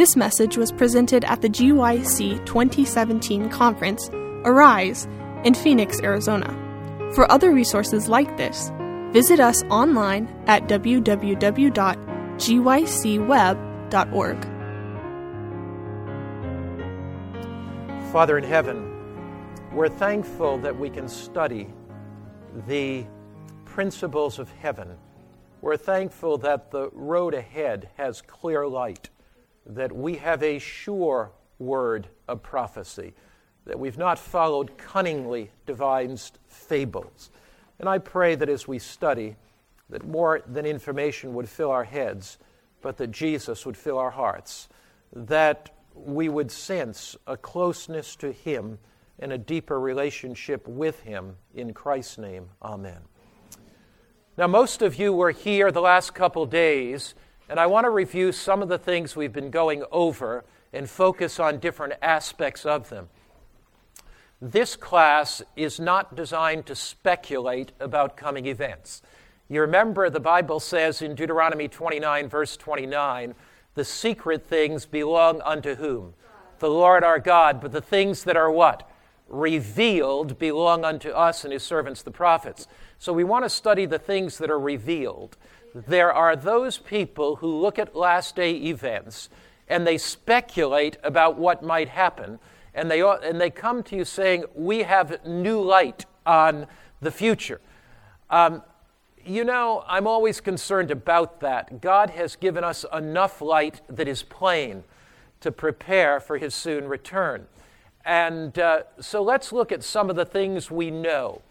This message was presented at the GYC 2017 conference, Arise, in Phoenix, Arizona. For other resources like this, visit us online at www.gycweb.org. Father in heaven, we're thankful that we can study the principles of heaven. We're thankful that the road ahead has clear light, that we have a sure word of prophecy, that we've not followed cunningly devised fables. And I pray that as we study, that more than information would fill our heads, but that Jesus would fill our hearts, that we would sense a closeness to Him and a deeper relationship with Him. In Christ's name, Amen. Now, most of you were here the last couple days, and I want to review some of the things we've been going over and focus on different aspects of them. This class is not designed to speculate about coming events. You remember the Bible says in Deuteronomy 29, verse 29, the secret things belong unto whom? The Lord our God. But the things that are what? Revealed belong unto us and his servants, the prophets. So we want to study the things that are revealed. There are those people who look at last day events and they speculate about what might happen. And they, and they come to you saying, We have new light on the future. Um, you know, I'm always concerned about that. God has given us enough light that is plain to prepare for his soon return. And uh, so let's look at some of the things we know.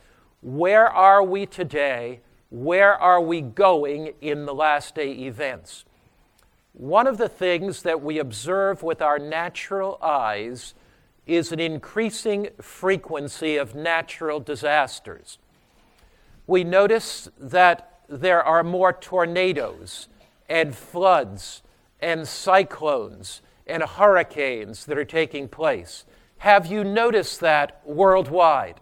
Where are we today? Where are we going in the last day events? One of the things that we observe with our natural eyes is an increasing frequency of natural disasters we notice that there are more tornadoes and floods and cyclones and hurricanes that are taking place. Have you noticed that worldwide?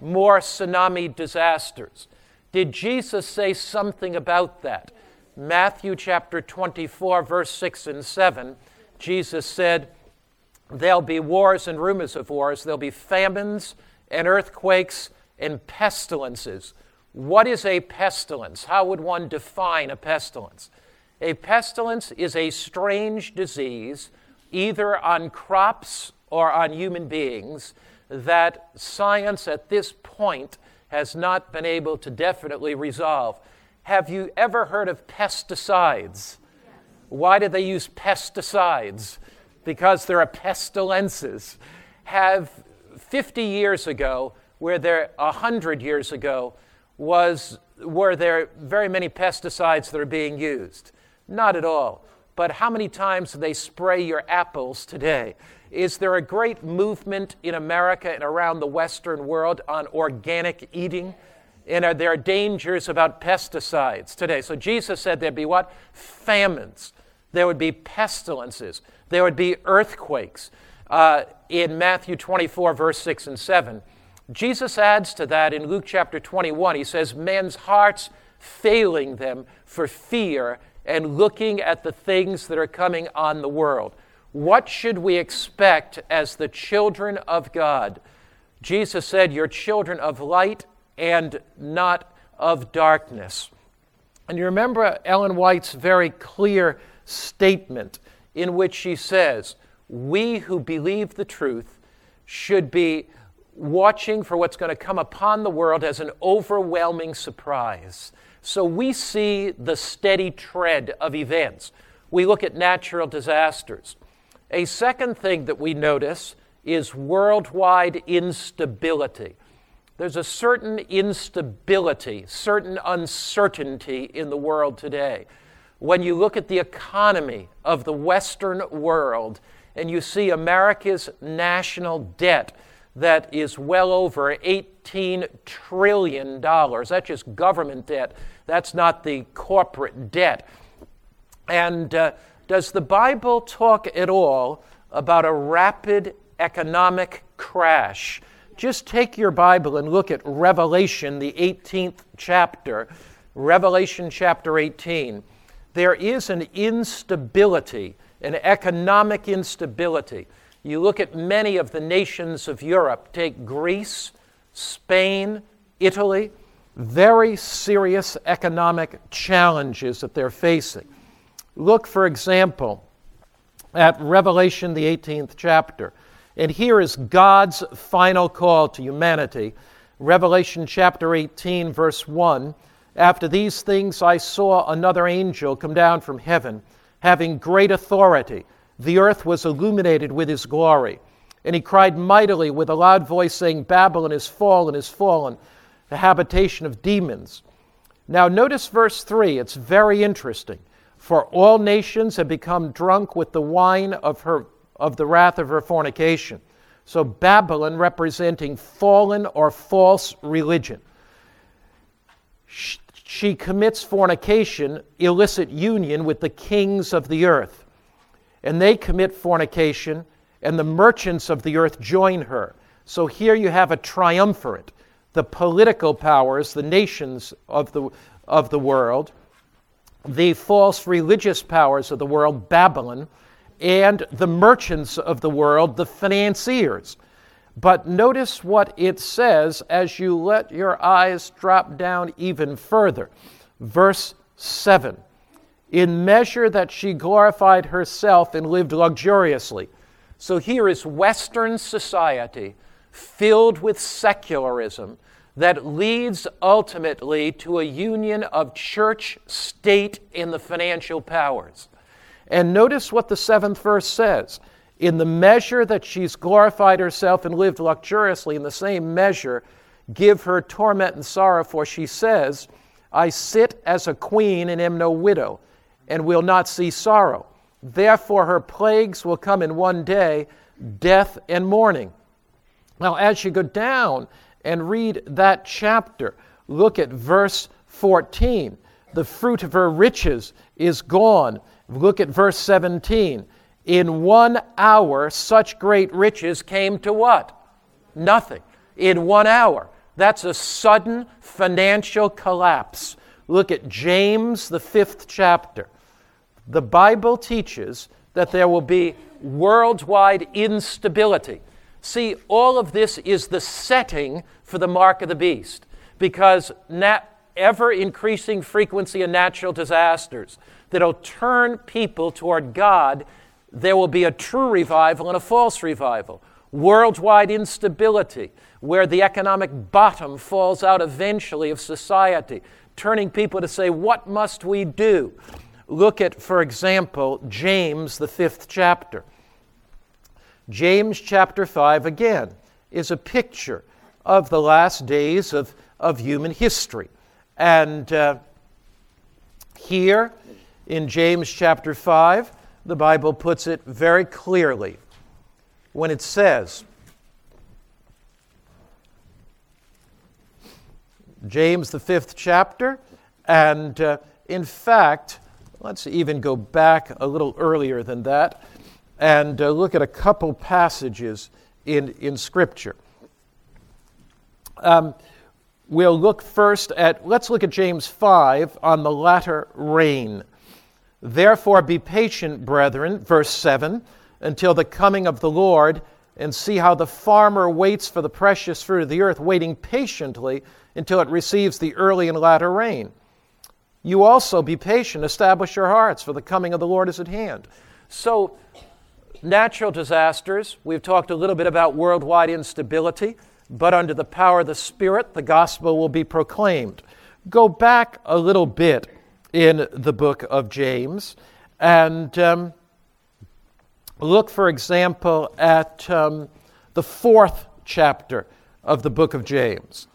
More tsunami disasters. Did Jesus say something about that? Matthew chapter 24, verse 6 and 7, Jesus said, There'll be wars and rumors of wars, there'll be famines and earthquakes and pestilences. What is a pestilence? How would one define a pestilence? A pestilence is a strange disease, either on crops or on human beings, that science at this point has not been able to definitely resolve. Have you ever heard of pesticides? Why do they use pesticides? Because there are pestilences. Have 50 years ago, where there 100 years ago, was were there very many pesticides that are being used? Not at all. But how many times do they spray your apples today? Is there a great movement in America and around the Western world on organic eating? And are there dangers about pesticides today? So Jesus said there'd be what? Famines. There would be pestilences. There would be earthquakes. Uh, in Matthew 24, verse 6 and 7, Jesus adds to that in Luke chapter 21. He says, Men's hearts failing them for fear and looking at the things that are coming on the world. What should we expect as the children of God? Jesus said, You're children of light and not of darkness. And you remember Ellen White's very clear statement in which she says, We who believe the truth should be watching for what's going to come upon the world as an overwhelming surprise. So we see the steady tread of events. We look at natural disasters. A second thing that we notice is worldwide instability. There's a certain instability, certain uncertainty in the world today. When you look at the economy of the Western world and you see America's national debt, that is well over $18 trillion. That's just government debt, that's not the corporate debt. And uh, does the Bible talk at all about a rapid economic crash? Just take your Bible and look at Revelation, the 18th chapter. Revelation chapter 18. There is an instability an economic instability. You look at many of the nations of Europe, take Greece, Spain, Italy, very serious economic challenges that they're facing. Look, for example, at Revelation, the 18th chapter. And here is God's final call to humanity. Revelation chapter 18, verse 1. After these things, I saw another angel come down from heaven, having great authority. The earth was illuminated with his glory. And he cried mightily with a loud voice, saying, Babylon is fallen, is fallen, the habitation of demons. Now, notice verse 3. It's very interesting. For all nations have become drunk with the wine of, her, of the wrath of her fornication. So, Babylon representing fallen or false religion. She commits fornication, illicit union with the kings of the earth. And they commit fornication, and the merchants of the earth join her. So here you have a triumvirate the political powers, the nations of the, of the world, the false religious powers of the world, Babylon, and the merchants of the world, the financiers. But notice what it says as you let your eyes drop down even further. Verse 7 In measure that she glorified herself and lived luxuriously. So here is Western society filled with secularism that leads ultimately to a union of church, state, and the financial powers. And notice what the seventh verse says. In the measure that she's glorified herself and lived luxuriously, in the same measure, give her torment and sorrow, for she says, I sit as a queen and am no widow, and will not see sorrow. Therefore, her plagues will come in one day death and mourning. Now, as you go down and read that chapter. Look at verse 14. The fruit of her riches is gone. Look at verse 17. In one hour, such great riches came to what? Nothing. In one hour. That's a sudden financial collapse. Look at James, the fifth chapter. The Bible teaches that there will be worldwide instability. See, all of this is the setting for the mark of the beast because ever increasing frequency of natural disasters that'll turn people toward God, there will be a true revival and a false revival. Worldwide instability, where the economic bottom falls out eventually of society, turning people to say, What must we do? Look at, for example, James, the fifth chapter. James chapter 5, again, is a picture of the last days of, of human history. And uh, here in James chapter 5, the Bible puts it very clearly when it says, James, the fifth chapter, and uh, in fact, let's even go back a little earlier than that and uh, look at a couple passages in, in Scripture. Um, we'll look first at, let's look at James 5 on the latter rain. Therefore, be patient, brethren, verse 7, until the coming of the Lord, and see how the farmer waits for the precious fruit of the earth, waiting patiently until it receives the early and latter rain. You also be patient, establish your hearts, for the coming of the Lord is at hand. So, natural disasters. We've talked a little bit about worldwide instability, but under the power of the Spirit, the gospel will be proclaimed. Go back a little bit in the book of James and um, look, for example, at um, the fourth chapter of the book of James,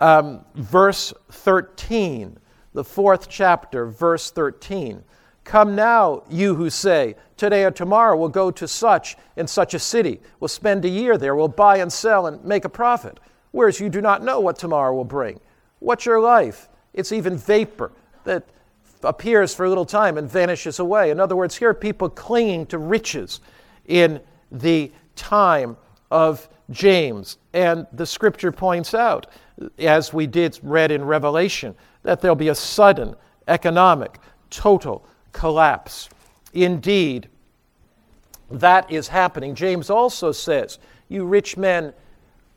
um, verse 13. The fourth chapter, verse 13. Come now, you who say, Today or tomorrow we'll go to such and such a city. We'll spend a year there. We'll buy and sell and make a profit. Whereas you do not know what tomorrow will bring. What's your life? It's even vapor that appears for a little time and vanishes away. In other words, here are people clinging to riches in the time of James. And the scripture points out, as we did read in Revelation, that there'll be a sudden economic, total collapse. Indeed, that is happening. James also says, You rich men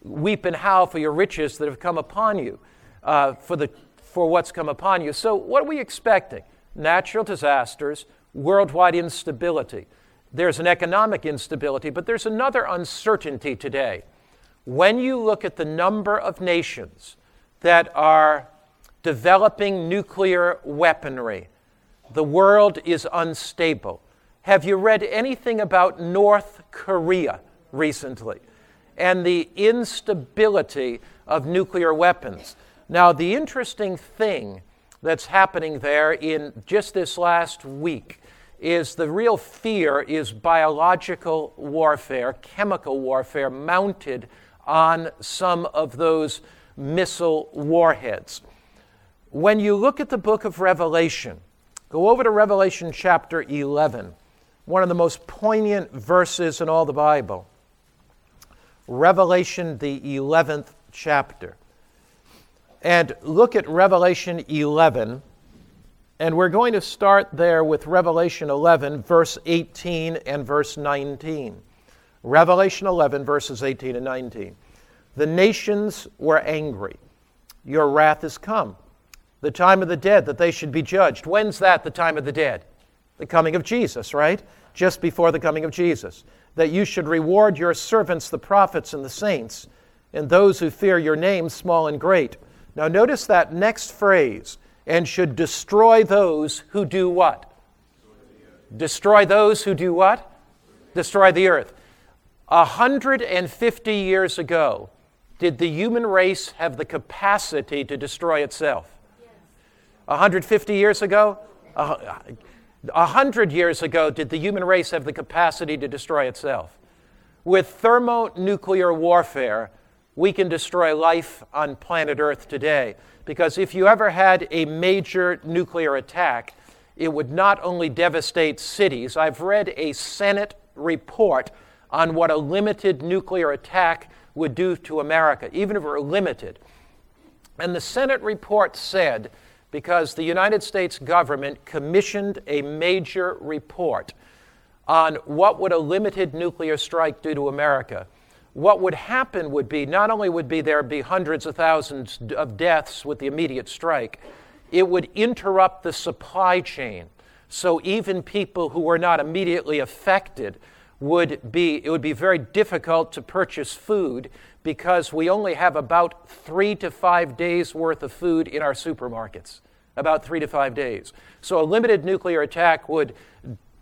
weep and howl for your riches that have come upon you, uh, for, the, for what's come upon you. So, what are we expecting? Natural disasters, worldwide instability. There's an economic instability, but there's another uncertainty today. When you look at the number of nations that are developing nuclear weaponry, the world is unstable. Have you read anything about North Korea recently and the instability of nuclear weapons? Now, the interesting thing that's happening there in just this last week is the real fear is biological warfare, chemical warfare mounted on some of those missile warheads. When you look at the book of Revelation, go over to Revelation chapter 11, one of the most poignant verses in all the Bible. Revelation, the 11th chapter. And look at Revelation 11 and we're going to start there with Revelation 11, verse 18 and verse 19. Revelation 11, verses 18 and 19. The nations were angry. Your wrath is come. The time of the dead, that they should be judged. When's that, the time of the dead? The coming of Jesus, right? Just before the coming of Jesus. That you should reward your servants, the prophets and the saints, and those who fear your name, small and great. Now, notice that next phrase and should destroy those who do what? Destroy those who do what? Destroy the earth. A 150 years ago, did the human race have the capacity to destroy itself? A 150 years ago? A hundred years ago, did the human race have the capacity to destroy itself? With thermonuclear warfare, we can destroy life on planet Earth today. Because if you ever had a major nuclear attack, it would not only devastate cities. I've read a Senate report on what a limited nuclear attack would do to America, even if it were limited. And the Senate report said, because the United States government commissioned a major report on what would a limited nuclear strike do to America what would happen would be not only would be there be hundreds of thousands of deaths with the immediate strike, it would interrupt the supply chain. So even people who were not immediately affected would be it would be very difficult to purchase food because we only have about 3 to 5 days worth of food in our supermarkets. About 3 to 5 days. So a limited nuclear attack would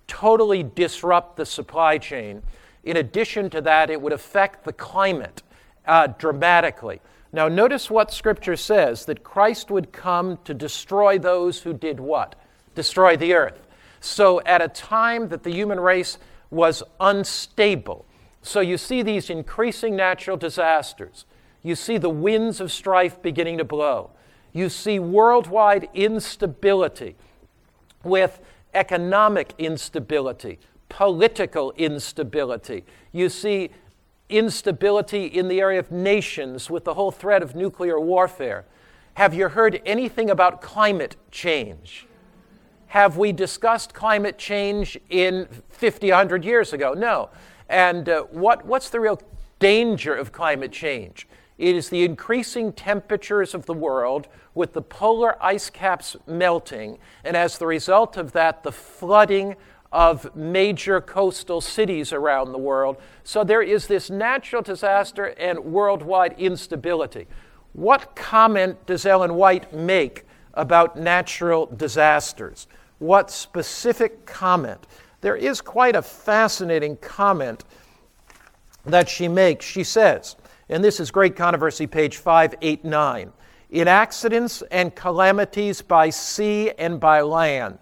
totally disrupt the supply chain in addition to that, it would affect the climate uh, dramatically. Now, notice what Scripture says that Christ would come to destroy those who did what? Destroy the earth. So, at a time that the human race was unstable, so you see these increasing natural disasters, you see the winds of strife beginning to blow, you see worldwide instability with economic instability, political instability. You see instability in the area of nations with the whole threat of nuclear warfare. Have you heard anything about climate change? Have we discussed climate change in 50, 100 years ago? No. And uh, what, what's the real danger of climate change? It is the increasing temperatures of the world with the polar ice caps melting, and as the result of that, the flooding of major coastal cities around the world. So there is this natural disaster and worldwide instability. What comment does Ellen White make about natural disasters? What specific comment? There is quite a fascinating comment that she makes. She says, and this is Great Controversy, page 589 in accidents and calamities by sea and by land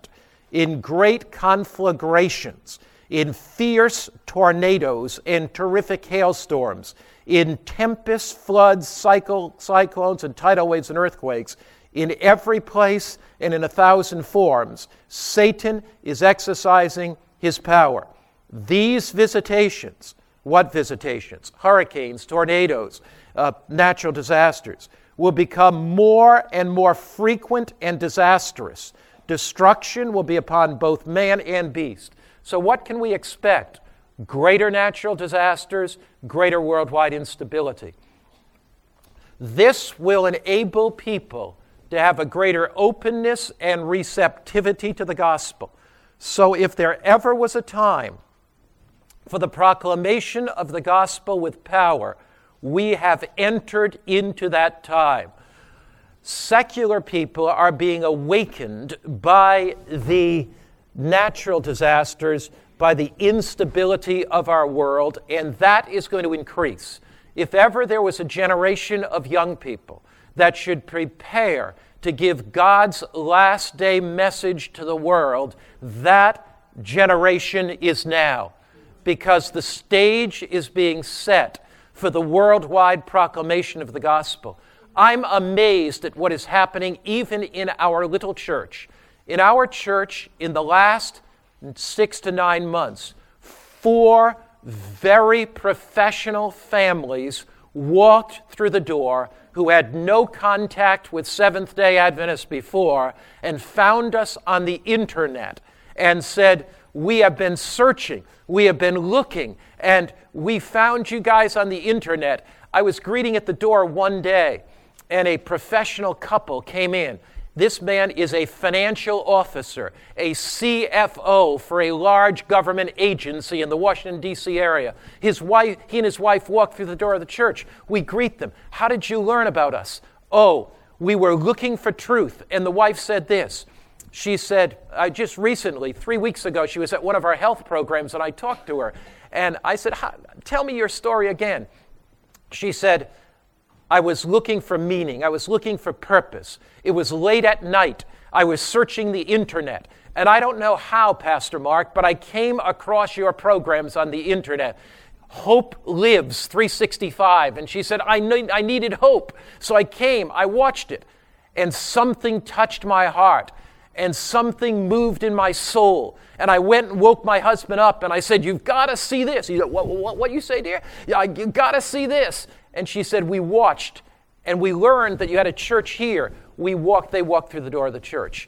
in great conflagrations, in fierce tornadoes and terrific hailstorms, in tempests, floods, cycle, cyclones, and tidal waves and earthquakes, in every place and in a thousand forms, Satan is exercising his power. These visitations, what visitations? Hurricanes, tornadoes, uh, natural disasters, will become more and more frequent and disastrous Destruction will be upon both man and beast. So, what can we expect? greater natural disasters, greater worldwide instability. This will enable people to have a greater openness and receptivity to the gospel. So, if there ever was a time for the proclamation of the gospel with power, we have entered into that time. Secular people are being awakened by the natural disasters, by the instability of our world, and that is going to increase. If ever there was a generation of young people that should prepare to give God's last day message to the world, that generation is now. Because the stage is being set for the worldwide proclamation of the gospel. I'm amazed at what is happening even in our little church. In our church, in the last six to nine months, four very professional families walked through the door who had no contact with Seventh day Adventists before and found us on the internet and said, We have been searching, we have been looking, and we found you guys on the internet. I was greeting at the door one day, and a professional couple came in this man is a financial officer, a CFO for a large government agency in the Washington, D.C. area. His wife, he and his wife walk through the door of the church. We greet them. How did you learn about us? Oh, we were looking for truth. And the wife said this. She said, I just recently, three weeks ago, she was at one of our health programs and I talked to her. And I said, Tell me your story again. She said, I was looking for meaning. I was looking for purpose. It was late at night. I was searching the internet. And I don't know how, Pastor Mark, but I came across your programs on the internet. Hope Lives 365. And she said, I, I needed hope. So I came, I watched it, and something touched my heart, and something moved in my soul. And I went and woke my husband up, and I said, You've got to see this. He said, What, what, what you say, dear? Yeah, you've got to see this. And she said, We watched and we learned that you had a church here. We walked, they walked through the door of the church.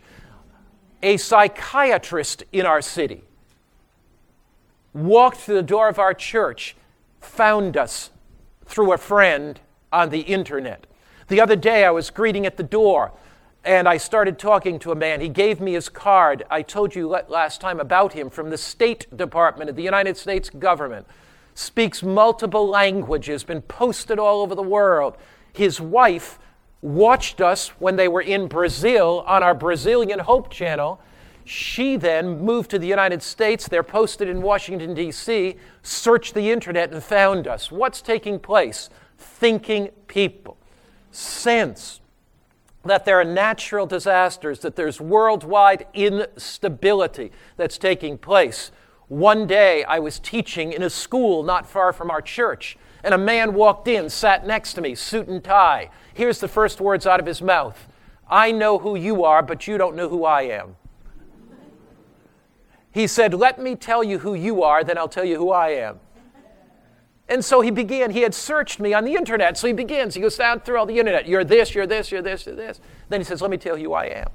A psychiatrist in our city walked through the door of our church, found us through a friend on the internet. The other day, I was greeting at the door and I started talking to a man. He gave me his card. I told you last time about him from the State Department of the United States government speaks multiple languages, been posted all over the world. His wife watched us when they were in Brazil on our Brazilian Hope channel. She then moved to the United States. They're posted in Washington, D.C., searched the internet and found us. What's taking place? Thinking people. Sense that there are natural disasters, that there's worldwide instability that's taking place. One day I was teaching in a school not far from our church, and a man walked in, sat next to me, suit and tie. Here's the first words out of his mouth I know who you are, but you don't know who I am. He said, Let me tell you who you are, then I'll tell you who I am. And so he began, he had searched me on the internet. So he begins, he goes down through all the internet. You're this, you're this, you're this, you're this. Then he says, Let me tell you who I am.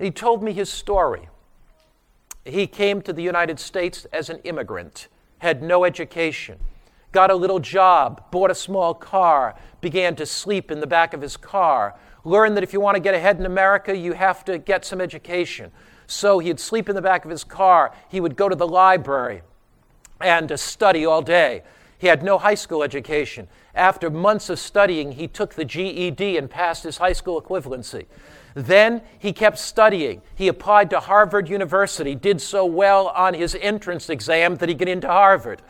And he told me his story. He came to the United States as an immigrant, had no education, got a little job, bought a small car, began to sleep in the back of his car, learned that if you want to get ahead in America, you have to get some education. So he'd sleep in the back of his car. He would go to the library and uh, study all day. He had no high school education. After months of studying, he took the GED and passed his high school equivalency. Then he kept studying. He applied to Harvard University, did so well on his entrance exam that he got into Harvard.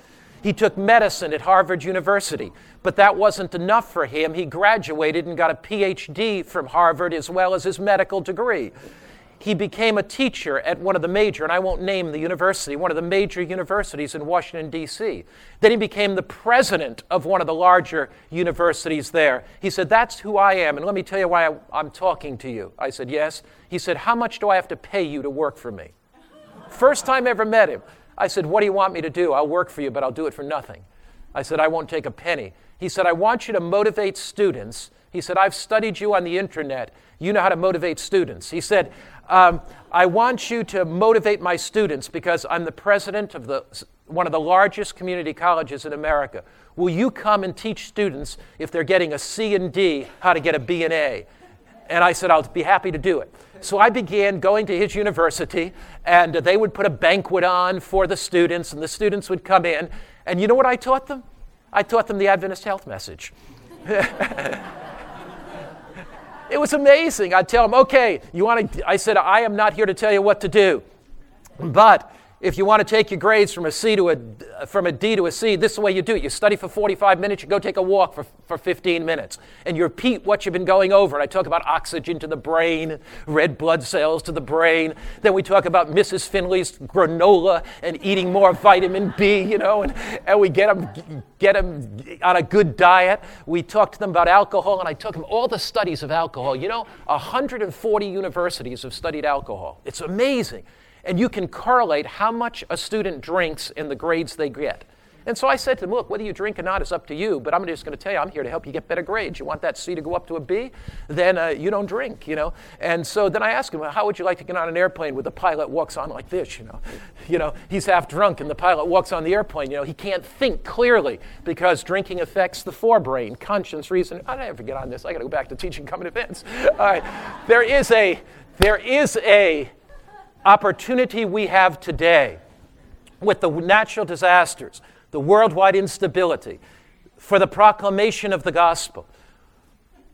He took medicine at Harvard University, but that wasn't enough for him. He graduated and got a PhD from Harvard as well as his medical degree he became a teacher at one of the major, and I won't name the university, one of the major universities in Washington, D.C. Then he became the president of one of the larger universities there. He said, That's who I am, and let me tell you why I, am talking to you. I said, Yes. He said, How much do I have to pay you to work for me? First time I ever met him. I said, What do you want me to do? I'll work for you, but I'll do it for nothing. I said, I won't take a penny. He said, I want you to motivate students. He said, I've studied you on the internet. You know how to motivate students. He said, um, I want you to motivate my students because I'm the president of the one of the largest community colleges in America. Will you come and teach students, if they're getting a C and D, how to get a B and A? And I said, I'll be happy to do it. So I began going to his university, and they would put a banquet on for the students, and the students would come in. And you know what I taught them? I taught them the Adventist health message. it was amazing. I'd tell them, okay, you want to, I said, I am not here to tell you what to do, but if you want to take your grades from a C to a from a D to a C, this is the way you do it. You study for 45 minutes, you go take a walk for, for 15 minutes, and you repeat what you've been going over. And I talk about oxygen to the brain, red blood cells to the brain. Then we talk about Mrs. Finley's granola and eating more vitamin B, you know, and, and we get them get them on a good diet. We talk to them about alcohol, and I took them all the studies of alcohol. You know, 140 universities have studied alcohol. It's amazing and you can correlate how much a student drinks in the grades they get. And so I said to them, look, whether you drink or not is up to you, but I'm just going to tell you, I'm here to help you get better grades. You want that C to go up to a B? Then uh, you don't drink, you know. And so then I asked him, well, how would you like to get on an airplane where the pilot walks on like this, you know? You know, he's half drunk and the pilot walks on the airplane, you know, he can't think clearly because drinking affects the forebrain, conscience, reason. I don't ever get on this. I got to go back to teaching coming events. All right. There is a, there is a, opportunity we have today with the natural disasters, the worldwide instability, for the proclamation of the gospel.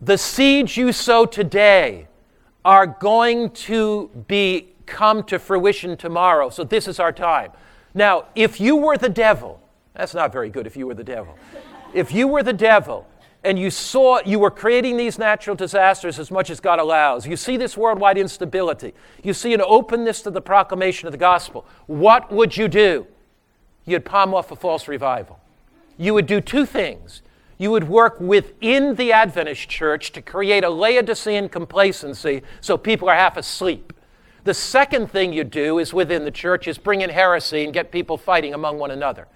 The seeds you sow today are going to be come to fruition tomorrow. So this is our time. Now, if you were the devil, that's not very good if you were the devil. If you were the devil, and you saw you were creating these natural disasters as much as God allows. You see this worldwide instability. You see an openness to the proclamation of the gospel. What would you do? You'd palm off a false revival. You would do two things. You would work within the Adventist church to create a Laodicean complacency so people are half asleep. The second thing you do is within the church is bring in heresy and get people fighting among one another.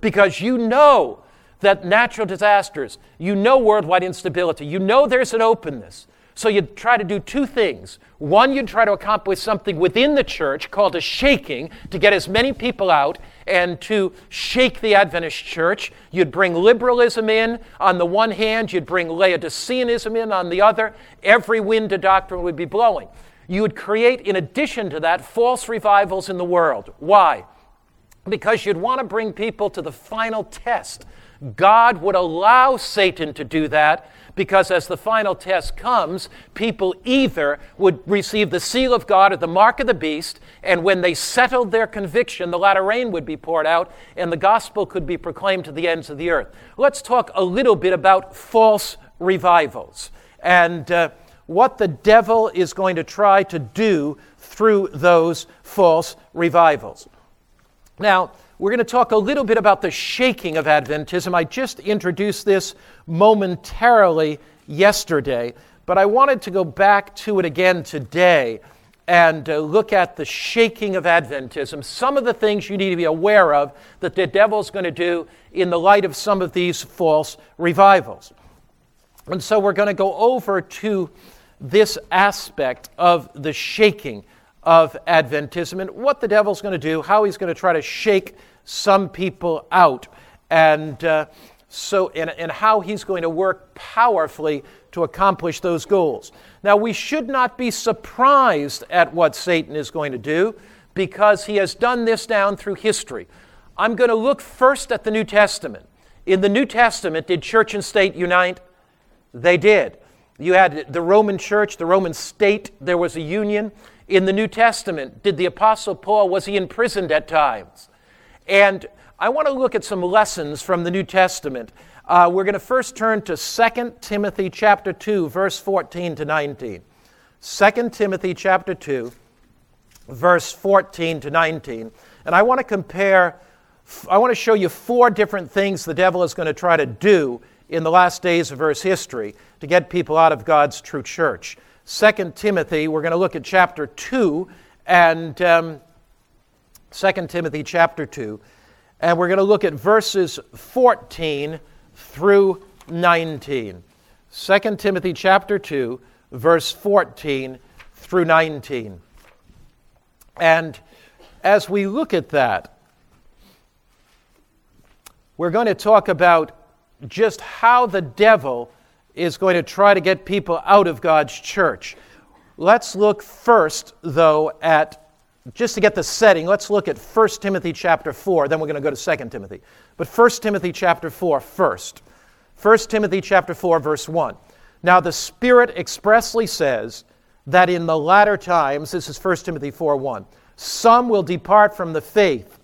Because you know that natural disasters, you know worldwide instability, you know there's an openness. So you try to do two things. One, you try to accomplish something within the church called a shaking to get as many people out and to shake the Adventist church. You'd bring liberalism in on the one hand, you'd bring Laodiceanism in on the other. Every wind of doctrine would be blowing. You would create, in addition to that, false revivals in the world. Why? Because you'd want to bring people to the final test God would allow Satan to do that because as the final test comes, people either would receive the seal of God or the mark of the beast, and when they settled their conviction, the latter rain would be poured out and the gospel could be proclaimed to the ends of the earth. Let's talk a little bit about false revivals and uh, what the devil is going to try to do through those false revivals. Now, we're going to talk a little bit about the shaking of Adventism. I just introduced this momentarily yesterday, but I wanted to go back to it again today and uh, look at the shaking of Adventism. Some of the things you need to be aware of that the devil's going to do in the light of some of these false revivals. And so we're going to go over to this aspect of the shaking of Adventism and what the devil's going to do, how he's going to try to shake some people out, and uh, so and, and how he's going to work powerfully to accomplish those goals. Now, we should not be surprised at what Satan is going to do because he has done this down through history. I'm going to look first at the New Testament. In the New Testament, did church and state unite? They did. You had the Roman church, the Roman state, there was a union. In the New Testament, did the Apostle Paul, was he imprisoned at times? And I want to look at some lessons from the New Testament. Uh, we're going to first turn to 2 Timothy chapter 2, verse 14 to 19. 2 Timothy chapter 2, verse 14 to 19. And I want to compare, I want to show you four different things the devil is going to try to do in the last days of Earth's history to get people out of God's true church. 2 Timothy, we're going to look at chapter 2, and um, 2 Timothy chapter 2, and we're going to look at verses 14 through 19. 2 Timothy chapter 2, verse 14 through 19. And as we look at that, we're going to talk about just how the devil is going to try to get people out of God's church. Let's look first, though, at just to get the setting, let's look at 1 Timothy chapter 4, then we're going to go to 2 Timothy. But 1 Timothy chapter 4 first. 1 Timothy chapter 4 verse 1. Now the Spirit expressly says that in the latter times, this is 1 Timothy 4 1, some will depart from the faith,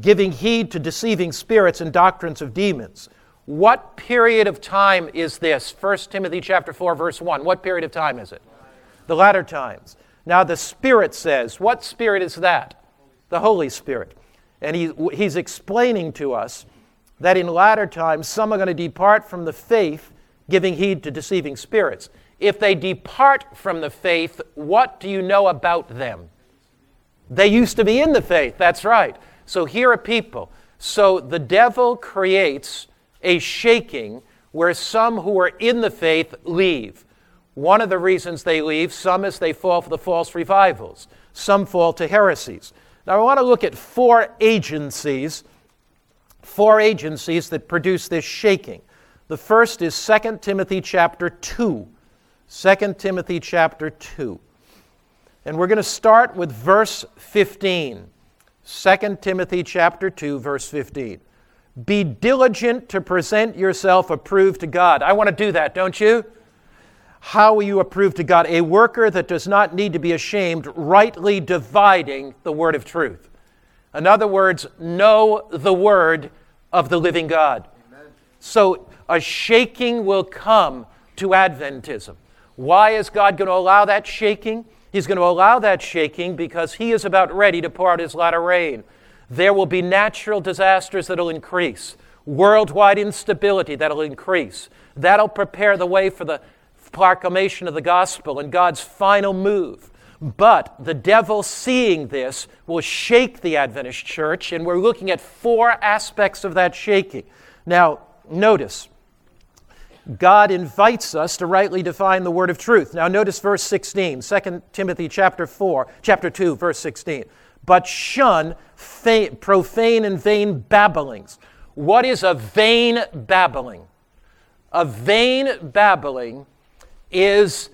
giving heed to deceiving spirits and doctrines of demons. What period of time is this? 1 Timothy chapter 4 verse 1. What period of time is it? The latter times. Now, the Spirit says, what Spirit is that? The Holy Spirit. And he, he's explaining to us that in latter times some are going to depart from the faith, giving heed to deceiving spirits. If they depart from the faith, what do you know about them? They used to be in the faith, that's right. So here are people. So the devil creates a shaking where some who are in the faith leave. One of the reasons they leave, some is they fall for the false revivals, some fall to heresies. Now, I want to look at four agencies, four agencies that produce this shaking. The first is 2 Timothy chapter 2. 2 Timothy chapter 2. And we're going to start with verse 15. 2 Timothy chapter 2 verse 15. Be diligent to present yourself approved to God. I want to do that, don't you? How will you approve to God? A worker that does not need to be ashamed, rightly dividing the word of truth. In other words, know the word of the living God. Amen. So a shaking will come to Adventism. Why is God going to allow that shaking? He's going to allow that shaking because He is about ready to pour out His latter rain. There will be natural disasters that will increase, worldwide instability that will increase. That'll prepare the way for the proclamation of the gospel and God's final move. But the devil, seeing this, will shake the Adventist church, and we're looking at four aspects of that shaking. Now, notice, God invites us to rightly define the word of truth. Now, notice verse 16, 2 Timothy chapter 4, chapter 2, verse 16. But shun fa- profane and vain babblings. What is a vain babbling? A vain babbling is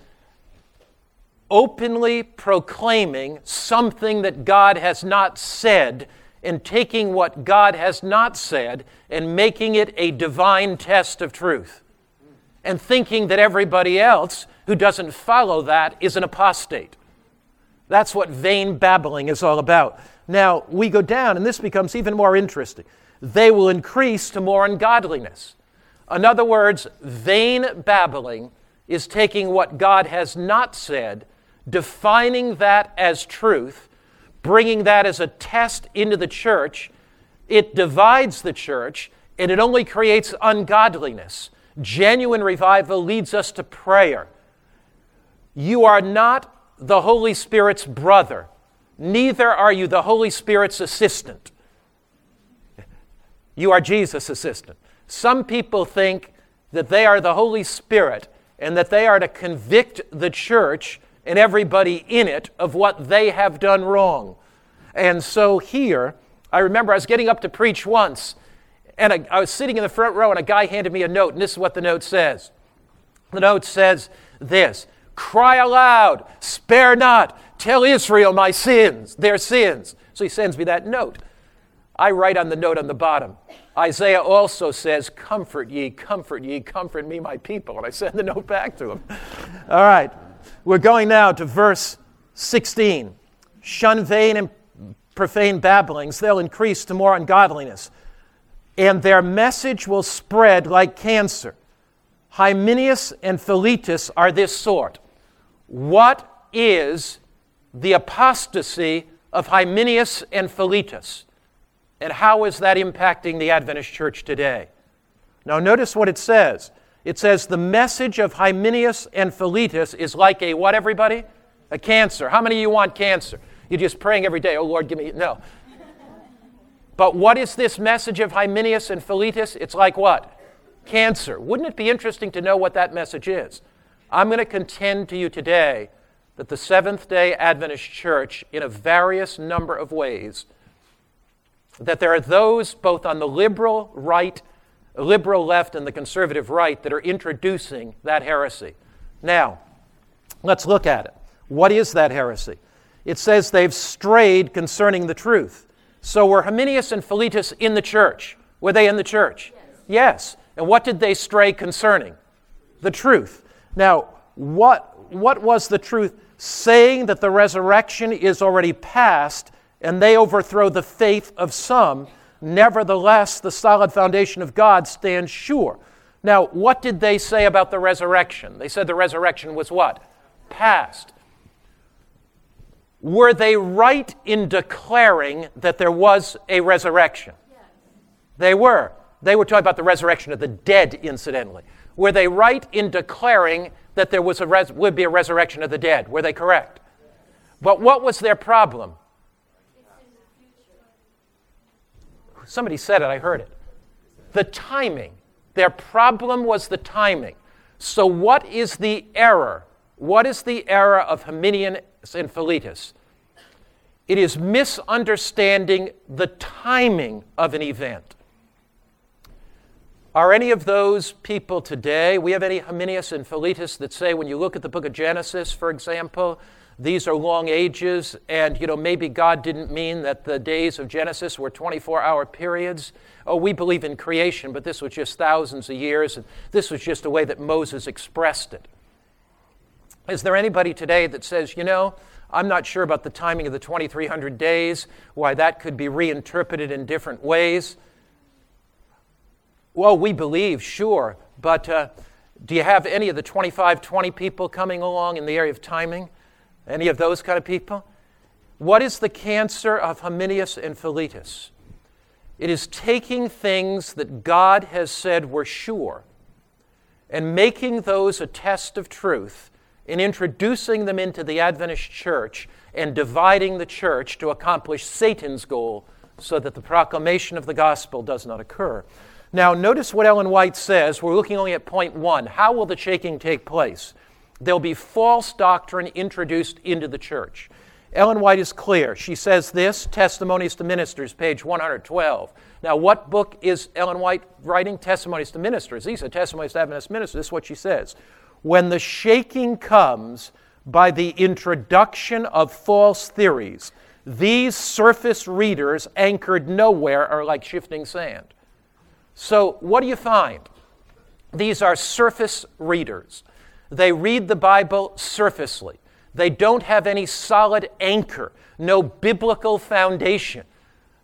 openly proclaiming something that God has not said and taking what God has not said and making it a divine test of truth and thinking that everybody else who doesn't follow that is an apostate. That's what vain babbling is all about. Now, we go down, and this becomes even more interesting. They will increase to more ungodliness. In other words, vain babbling is taking what God has not said, defining that as truth, bringing that as a test into the church. It divides the church and it only creates ungodliness. Genuine revival leads us to prayer. You are not the Holy Spirit's brother, neither are you the Holy Spirit's assistant. You are Jesus' assistant. Some people think that they are the Holy Spirit and that they are to convict the church and everybody in it of what they have done wrong. And so here, I remember I was getting up to preach once, and I, I was sitting in the front row, and a guy handed me a note, and this is what the note says. The note says this Cry aloud, spare not, tell Israel my sins, their sins. So he sends me that note. I write on the note on the bottom, Isaiah also says, Comfort ye, comfort ye, comfort me, my people. And I send the note back to him. All right, we're going now to verse 16. Shun vain and profane babblings, they'll increase to more ungodliness. And their message will spread like cancer. Hymenaeus and Philetus are this sort. What is the apostasy of Hymenaeus and Philetus? And how is that impacting the Adventist church today? Now, notice what it says. It says, The message of Hymenaeus and Philetus is like a what, everybody? A cancer. How many of you want cancer? You're just praying every day, oh Lord, give me. No. But what is this message of Hymenaeus and Philetus? It's like what? Cancer. Wouldn't it be interesting to know what that message is? I'm going to contend to you today that the Seventh day Adventist Church, in a various number of ways, that there are those both on the liberal right, liberal left, and the conservative right that are introducing that heresy. Now, let's look at it. What is that heresy? It says they've strayed concerning the truth. So were Hymenaeus and Philetus in the church? Were they in the church? Yes. yes. And what did they stray concerning? The truth. Now, what, what was the truth? Saying that the resurrection is already past and they overthrow the faith of some. Nevertheless, the solid foundation of God stands sure. Now, what did they say about the resurrection? They said the resurrection was what? Past. Were they right in declaring that there was a resurrection? Yes. They were. They were talking about the resurrection of the dead, incidentally. Were they right in declaring that there was a res- would be a resurrection of the dead? Were they correct? Yes. But what was their problem? Somebody said it, I heard it. The timing. Their problem was the timing. So, what is the error? What is the error of Hymenaeus and Philetus? It is misunderstanding the timing of an event. Are any of those people today, we have any Hymenaeus and Philetus that say, when you look at the book of Genesis, for example, these are long ages, and you know maybe God didn't mean that the days of Genesis were 24-hour periods. Oh, we believe in creation, but this was just thousands of years, and this was just a way that Moses expressed it. Is there anybody today that says, you know, I'm not sure about the timing of the 2300 days, why that could be reinterpreted in different ways? Well, we believe, sure, but uh, do you have any of the 2520 people coming along in the area of timing? Any of those kind of people? What is the cancer of Hymenaeus and Philetus? It is taking things that God has said were sure and making those a test of truth and introducing them into the Adventist church and dividing the church to accomplish Satan's goal so that the proclamation of the gospel does not occur. Now, notice what Ellen White says. We're looking only at point one. How will the shaking take place? There'll be false doctrine introduced into the church. Ellen White is clear. She says this Testimonies to Ministers, page 112. Now, what book is Ellen White writing? Testimonies to Ministers. These are Testimonies to Adventist Ministers. This is what she says. When the shaking comes by the introduction of false theories, these surface readers anchored nowhere are like shifting sand. So, what do you find? These are surface readers. They read the Bible surfacely. They don't have any solid anchor, no biblical foundation.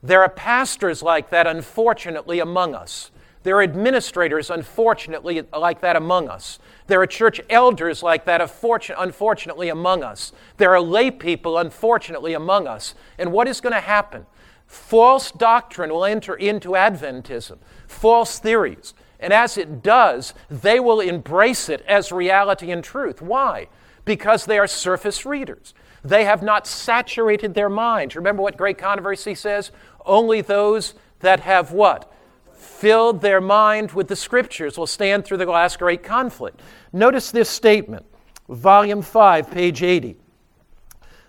There are pastors like that, unfortunately, among us. There are administrators, unfortunately, like that among us. There are church elders like that, unfortunately, among us. There are lay people, unfortunately, among us. And what is going to happen? False doctrine will enter into Adventism, false theories. And as it does, they will embrace it as reality and truth. Why? Because they are surface readers. They have not saturated their minds. Remember what Great Controversy says? Only those that have what? Filled their mind with the scriptures will stand through the last great conflict. Notice this statement, volume 5, page 80.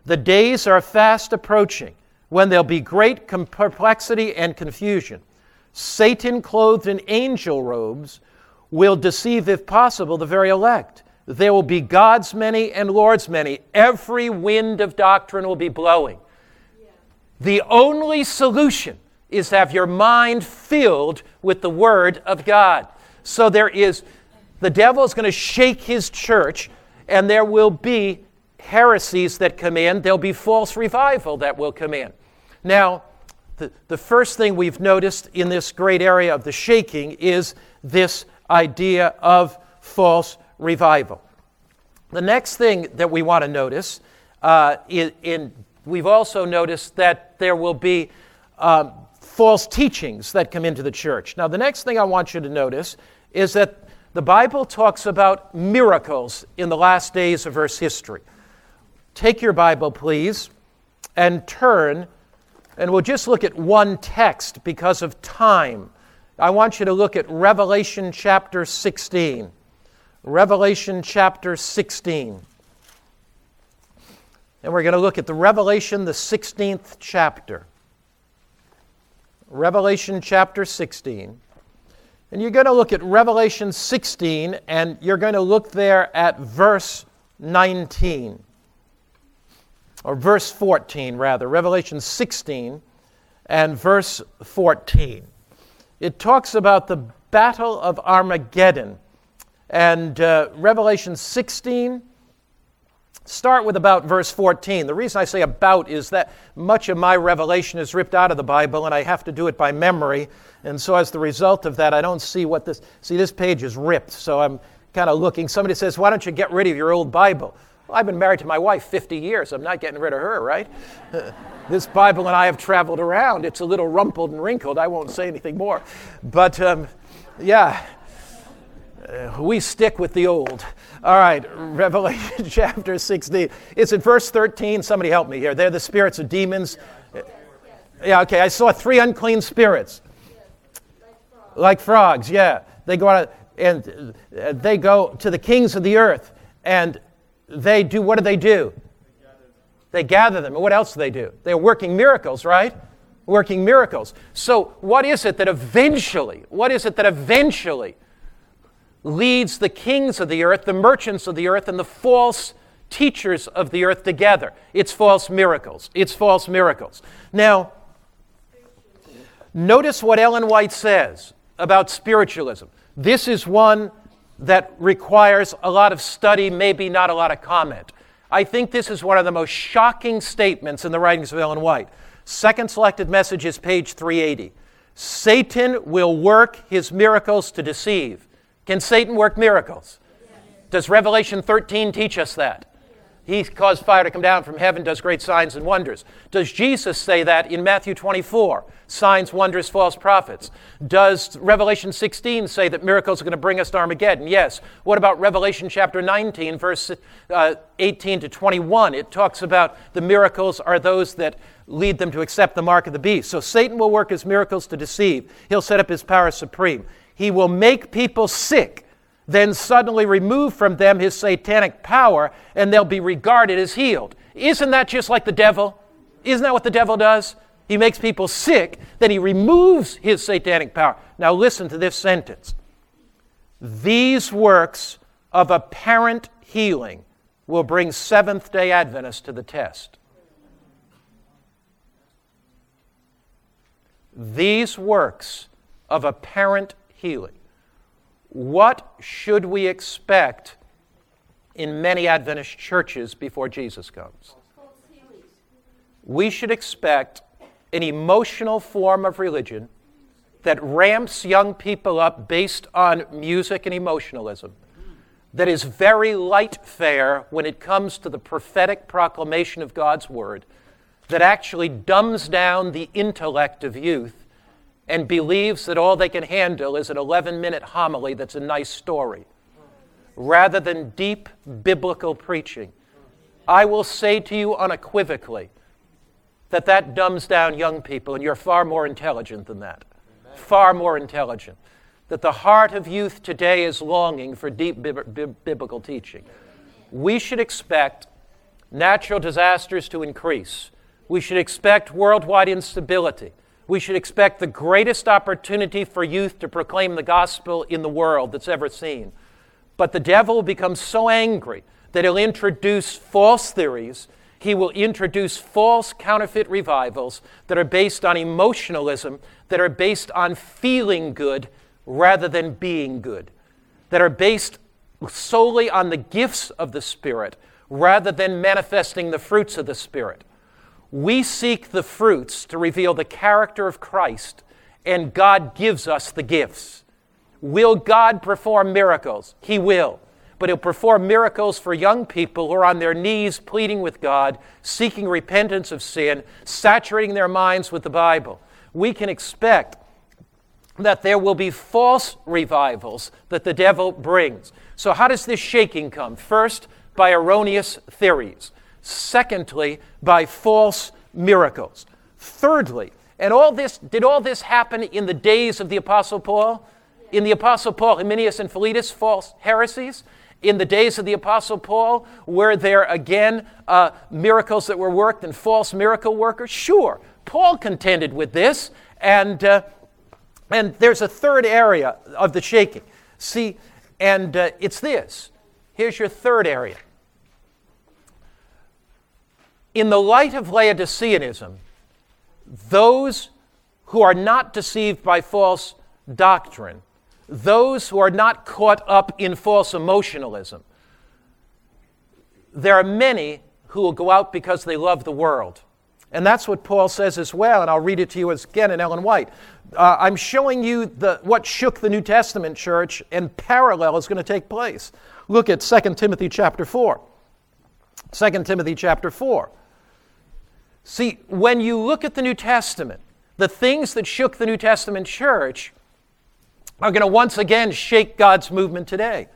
The days are fast approaching when there'll be great perplexity and confusion Satan, clothed in angel robes, will deceive, if possible, the very elect. There will be God's many and Lord's many. Every wind of doctrine will be blowing. The only solution is to have your mind filled with the Word of God. So there is, the devil is going to shake his church, and there will be heresies that come in. There'll be false revival that will come in. Now, the, the first thing we've noticed in this great area of the shaking is this idea of false revival. The next thing that we want to notice, uh, in, in, we've also noticed that there will be um, false teachings that come into the church. Now, the next thing I want you to notice is that the Bible talks about miracles in the last days of Earth's history. Take your Bible, please, and turn and we'll just look at one text because of time. I want you to look at Revelation chapter 16. Revelation chapter 16. And we're going to look at the Revelation, the 16th chapter. Revelation chapter 16. And you're going to look at Revelation 16, and you're going to look there at verse 19, or verse 14, rather. Revelation 16 and verse 14. It talks about the Battle of Armageddon. And uh, Revelation 16 start with about verse 14. The reason I say about is that much of my revelation is ripped out of the Bible and I have to do it by memory. And so as the result of that, I don't see what this see this page is ripped. So I'm kind of looking. Somebody says, "Why don't you get rid of your old Bible?" Well, I've been married to my wife 50 years. I'm not getting rid of her, right? this Bible and I have traveled around. It's a little rumpled and wrinkled. I won't say anything more. But um, yeah, uh, we stick with the old. All right, Revelation chapter 16. It's in verse 13. Somebody help me here. They're the spirits of demons. Yeah, okay. I saw three unclean spirits. Like frogs, yeah. They go out and uh, they go to the kings of the earth and they do what do they do? They gather them. And what else do they do? They're working miracles, right? Working miracles. So, what is it that eventually, what is it that eventually leads the kings of the earth, the merchants of the earth, and the false teachers of the earth together. It's false miracles. It's false miracles. Now, notice what Ellen White says about spiritualism. This is one that requires a lot of study, maybe not a lot of comment. I think this is one of the most shocking statements in the writings of Ellen White. Second selected message is page 380. Satan will work his miracles to deceive. Can Satan work miracles? Does Revelation 13 teach us that? He caused fire to come down from heaven, does great signs and wonders. Does Jesus say that in Matthew 24? Signs, wonders, false prophets. Does Revelation 16 say that miracles are going to bring us to Armageddon? Yes. What about Revelation chapter 19, verse uh, 18 to 21? It talks about the miracles are those that lead them to accept the mark of the beast. So Satan will work his miracles to deceive, he'll set up his power supreme. He will make people sick, then suddenly remove from them his satanic power, and they'll be regarded as healed. Isn't that just like the devil? Isn't that what the devil does? He makes people sick, then he removes his satanic power. Now, listen to this sentence These works of apparent healing will bring Seventh day Adventists to the test. These works of apparent healing. What should we expect in many Adventist churches before Jesus comes? We should expect an emotional form of religion that ramps young people up based on music and emotionalism, that is very light fare when it comes to the prophetic proclamation of God's word, that actually dumbs down the intellect of youth and believes that all they can handle is an 11 minute homily that's a nice story, rather than deep biblical preaching. I will say to you unequivocally that that dumbs down young people, and you're far more intelligent than that. Far more intelligent. That the heart of youth today is longing for deep biblical teaching. We should expect natural disasters to increase. We should expect worldwide instability we should expect the greatest opportunity for youth to proclaim the gospel in the world that's ever seen. But the devil will become so angry that he'll introduce false theories. He will introduce false counterfeit revivals that are based on emotionalism, that are based on feeling good rather than being good, that are based solely on the gifts of the Spirit rather than manifesting the fruits of the Spirit. We seek the fruits to reveal the character of Christ, and God gives us the gifts. Will God perform miracles? He will. But He'll perform miracles for young people who are on their knees pleading with God, seeking repentance of sin, saturating their minds with the Bible. We can expect that there will be false revivals that the devil brings. So, how does this shaking come? First, by erroneous theories. Secondly, by false miracles. Thirdly, and all this did all this happen in the days of the apostle Paul? In the apostle Paul, Hymenaeus and Philetus, false heresies. In the days of the apostle Paul, were there again uh, miracles that were worked and false miracle workers? Sure. Paul contended with this, And, uh, and there's a third area of the shaking. See, and uh, it's this. Here's your third area. In the light of Laodiceanism, those who are not deceived by false doctrine, those who are not caught up in false emotionalism, there are many who will go out because they love the world. And that's what Paul says as well, and I'll read it to you again in Ellen White. Uh, I'm showing you the, what shook the New Testament church, and parallel is going to take place. Look at 2 Timothy chapter 4. 2 Timothy chapter 4. See, when you look at the New Testament, the things that shook the New Testament church are going to once again shake God's movement today.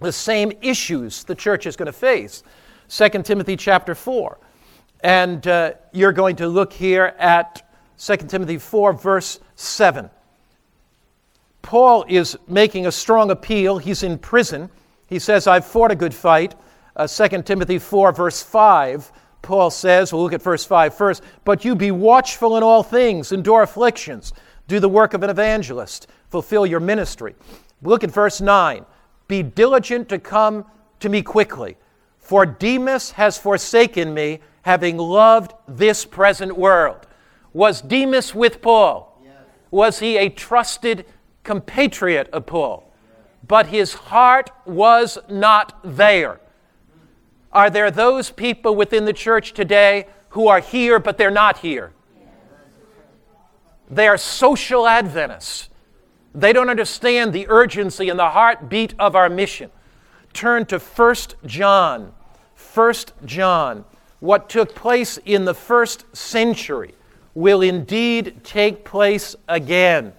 The same issues the church is going to face. 2 Timothy chapter 4. And uh, you're going to look here at 2 Timothy 4, verse 7. Paul is making a strong appeal. He's in prison. He says, I've fought a good fight. Uh, 2 Timothy 4, verse 5, Paul says, we'll look at verse 5 first, but you be watchful in all things, endure afflictions, do the work of an evangelist, fulfill your ministry. Look at verse 9. Be diligent to come to me quickly, for Demas has forsaken me having loved this present world. Was Demas with Paul? Yes. Was he a trusted compatriot of Paul? Yes. But his heart was not there. Are there those people within the church today who are here but they're not here? They are social Adventists. They don't understand the urgency and the heartbeat of our mission. Turn to 1 John. 1 John what took place in the first century will indeed take place again.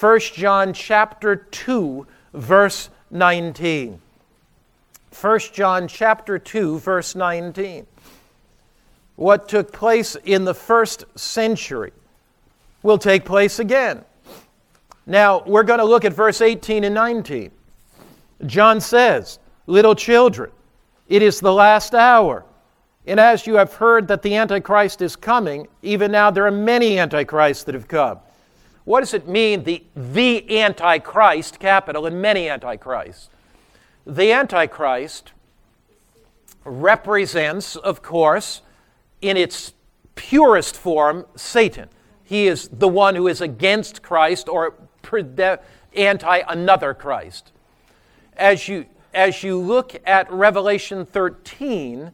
1 John chapter 2 verse 19. 1 John chapter 2 verse 19. What took place in the first century will take place again. Now, we're going to look at verse 18 and 19. John says, Little children, it is the last hour. And as you have heard that the Antichrist is coming, even now there are many Antichrists that have come. What does it mean, the, the Antichrist, capital, and many Antichrists? The Antichrist represents, of course, in its purest form, Satan. He is the one who is against Christ or anti another Christ. As you, as you look at Revelation 13,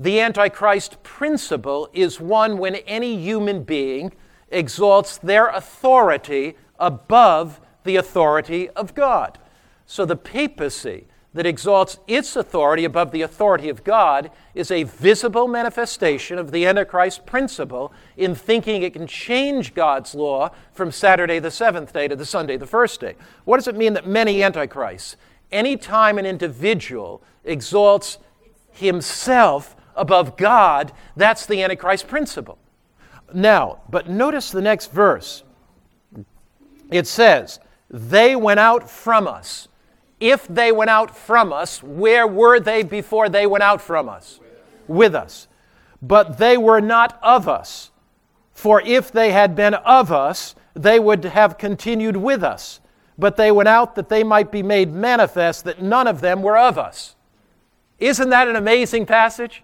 the Antichrist principle is one when any human being exalts their authority above the authority of God. So the papacy that exalts its authority above the authority of God is a visible manifestation of the Antichrist principle in thinking it can change God's law from Saturday the seventh day to the Sunday the first day. What does it mean that many Antichrists? Anytime an individual exalts himself above God, that's the Antichrist principle. Now, but notice the next verse. It says, They went out from us. If they went out from us, where were they before they went out from us? With us. But they were not of us. For if they had been of us, they would have continued with us. But they went out that they might be made manifest that none of them were of us. Isn't that an amazing passage?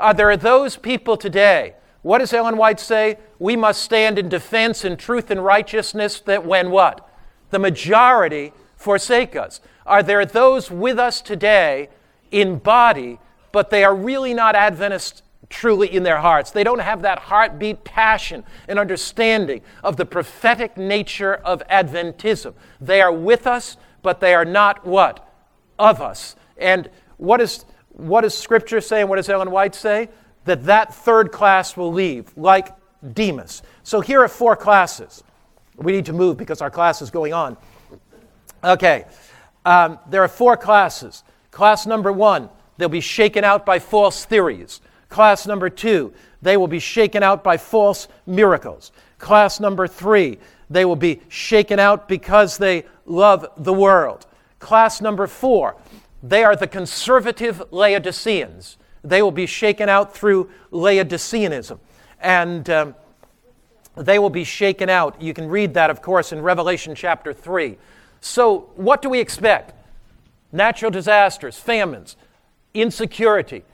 Uh, there are those people today. What does Ellen White say? We must stand in defense in truth and righteousness that when what? The majority forsake us. Are there those with us today in body, but they are really not Adventists truly in their hearts? They don't have that heartbeat passion and understanding of the prophetic nature of Adventism. They are with us, but they are not what? Of us. And what is what does Scripture say and what does Ellen White say? That that third class will leave, like Demas. So here are four classes. We need to move because our class is going on. Okay, um, there are four classes. Class number one, they'll be shaken out by false theories. Class number two, they will be shaken out by false miracles. Class number three, they will be shaken out because they love the world. Class number four, they are the conservative Laodiceans. They will be shaken out through Laodiceanism. And um, they will be shaken out. You can read that, of course, in Revelation chapter 3. So, what do we expect? Natural disasters, famines, insecurity,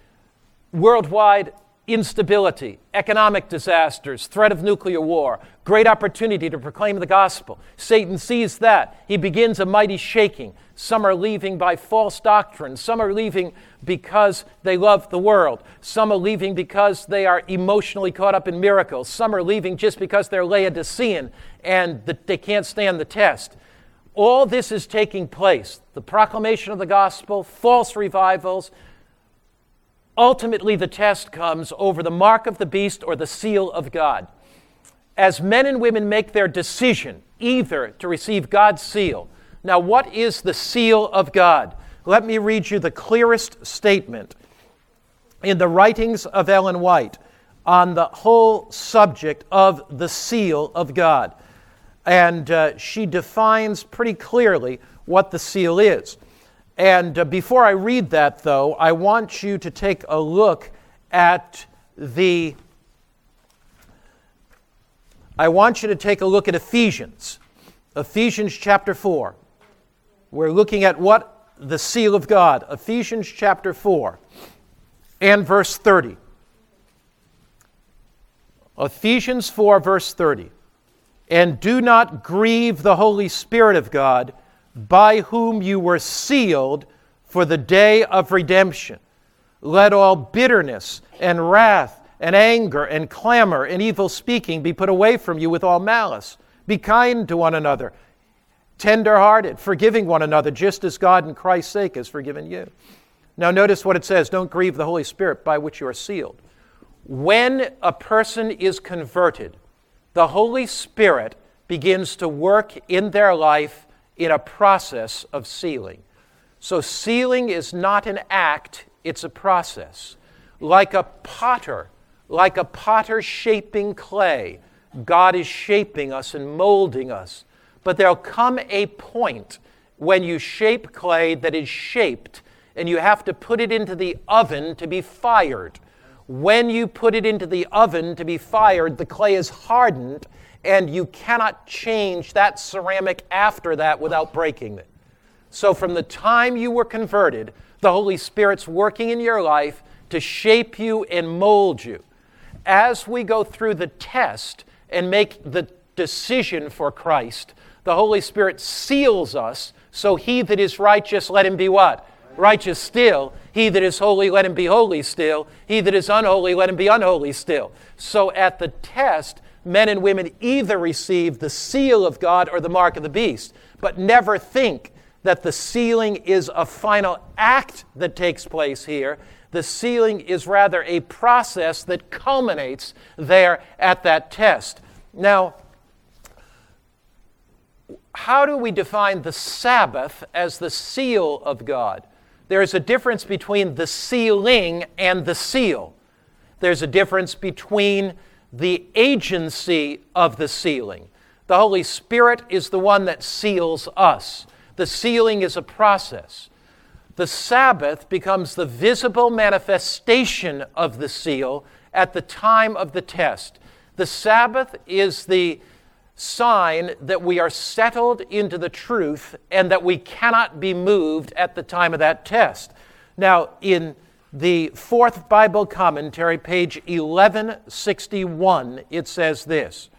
worldwide instability, economic disasters, threat of nuclear war, great opportunity to proclaim the gospel. Satan sees that. He begins a mighty shaking. Some are leaving by false doctrine. Some are leaving because they love the world. Some are leaving because they are emotionally caught up in miracles. Some are leaving just because they're Laodicean and they can't stand the test. All this is taking place the proclamation of the gospel, false revivals, ultimately the test comes over the mark of the beast or the seal of God. As men and women make their decision either to receive God's seal. Now, what is the seal of God? Let me read you the clearest statement in the writings of Ellen White on the whole subject of the seal of God. And uh, she defines pretty clearly what the seal is. And uh, before I read that, though, I want you to take a look at the. I want you to take a look at Ephesians, Ephesians chapter 4. We're looking at what? The seal of God. Ephesians chapter 4 and verse 30. Ephesians 4, verse 30. And do not grieve the Holy Spirit of God by whom you were sealed for the day of redemption. Let all bitterness and wrath and anger and clamor and evil speaking be put away from you with all malice. Be kind to one another, tender-hearted, forgiving one another, just as God in Christ's sake has forgiven you. Now, notice what it says don't grieve the Holy Spirit by which you are sealed. When a person is converted, the Holy Spirit begins to work in their life in a process of sealing. So, sealing is not an act, it's a process. Like a potter, like a potter shaping clay, God is shaping us and molding us. But there'll come a point when you shape clay that is shaped and you have to put it into the oven to be fired. When you put it into the oven to be fired, the clay is hardened and you cannot change that ceramic after that without breaking it. So, from the time you were converted, the Holy Spirit's working in your life to shape you and mold you. As we go through the test and make the decision for Christ, the Holy Spirit seals us. So, he that is righteous, let him be what? Righteous still. He that is holy, let him be holy still. He that is unholy, let him be unholy still. So, at the test, men and women either receive the seal of God or the mark of the beast, but never think that the sealing is a final act that takes place here. The sealing is rather a process that culminates there at that test. Now, how do we define the Sabbath as the seal of God? There's a difference between the sealing and the seal. There's a difference between the agency of the sealing. The Holy Spirit is the one that seals us. The sealing is a process. The Sabbath becomes the visible manifestation of the seal at the time of the test. The Sabbath is the sign that we are settled into the truth and that we cannot be moved at the time of that test. Now, in the fourth Bible commentary, page 1161, it says this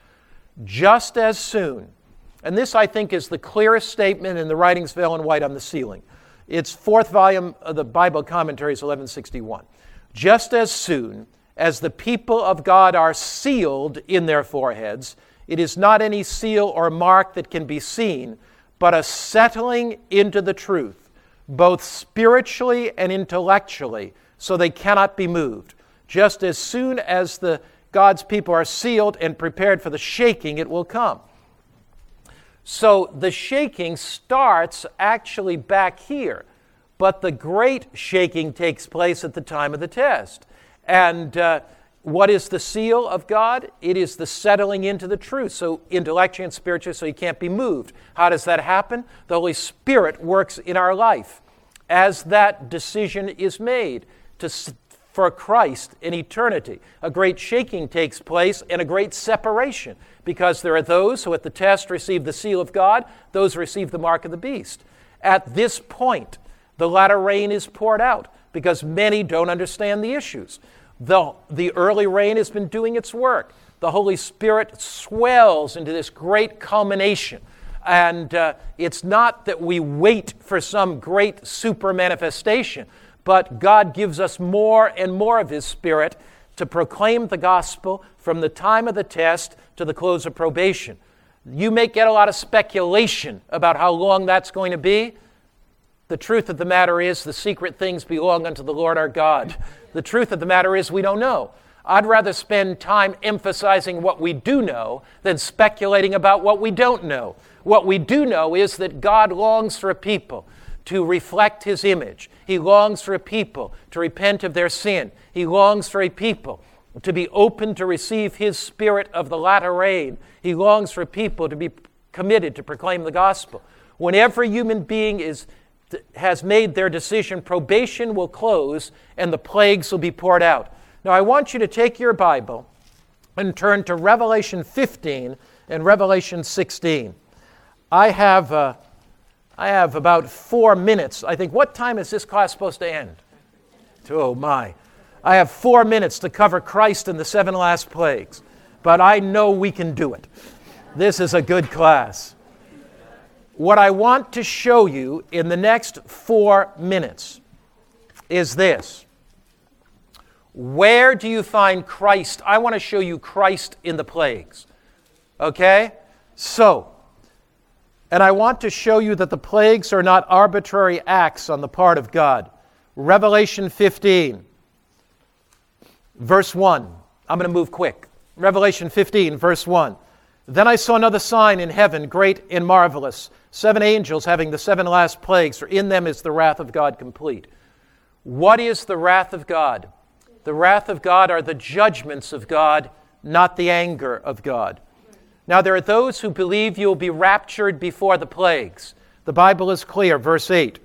Just as soon, and this I think is the clearest statement in the writings of Ellen White on the sealing. It's fourth volume of the Bible commentaries, 1161. Just as soon as the people of God are sealed in their foreheads, it is not any seal or mark that can be seen, but a settling into the truth both spiritually and intellectually, so they cannot be moved. Just as soon as the God's people are sealed and prepared for the shaking, it will come. So the shaking starts actually back here, but the great shaking takes place at the time of the test. And uh, what is the seal of God? It is the settling into the truth, so intellectually and spiritually, so you can't be moved. How does that happen? The Holy Spirit works in our life as that decision is made to for Christ in eternity. A great shaking takes place and a great separation because there are those who at the test receive the seal of God, those receive the mark of the beast. At this point, the latter rain is poured out because many don't understand the issues. The, the early rain has been doing its work. The Holy Spirit swells into this great culmination. And uh, it's not that we wait for some great super manifestation, but God gives us more and more of His Spirit to proclaim the gospel from the time of the test to the close of probation. You may get a lot of speculation about how long that's going to be. The truth of the matter is, the secret things belong unto the Lord our God. The truth of the matter is, we don't know. I'd rather spend time emphasizing what we do know than speculating about what we don't know. What we do know is that God longs for a people to reflect his image. He longs for a people to repent of their sin. He longs for a people to be open to receive his spirit of the latter rain. He longs for a people to be committed to proclaim the gospel. Whenever human being is, has made their decision, probation will close and the plagues will be poured out. Now, I want you to take your Bible and turn to Revelation 15 and Revelation 16. I have. Uh, I have about four minutes. I think, what time is this class supposed to end? Oh, my. I have four minutes to cover Christ and the seven last plagues, but I know we can do it. This is a good class. What I want to show you in the next four minutes is this. Where do you find Christ? I want to show you Christ in the plagues. Okay? So, and I want to show you that the plagues are not arbitrary acts on the part of God. Revelation 15, verse 1. I'm going to move quick. Revelation 15, verse 1. Then I saw another sign in heaven, great and marvelous. Seven angels having the seven last plagues, for in them is the wrath of God complete. What is the wrath of God? The wrath of God are the judgments of God, not the anger of God. Now, there are those who believe you'll be raptured before the plagues. The Bible is clear, verse 8,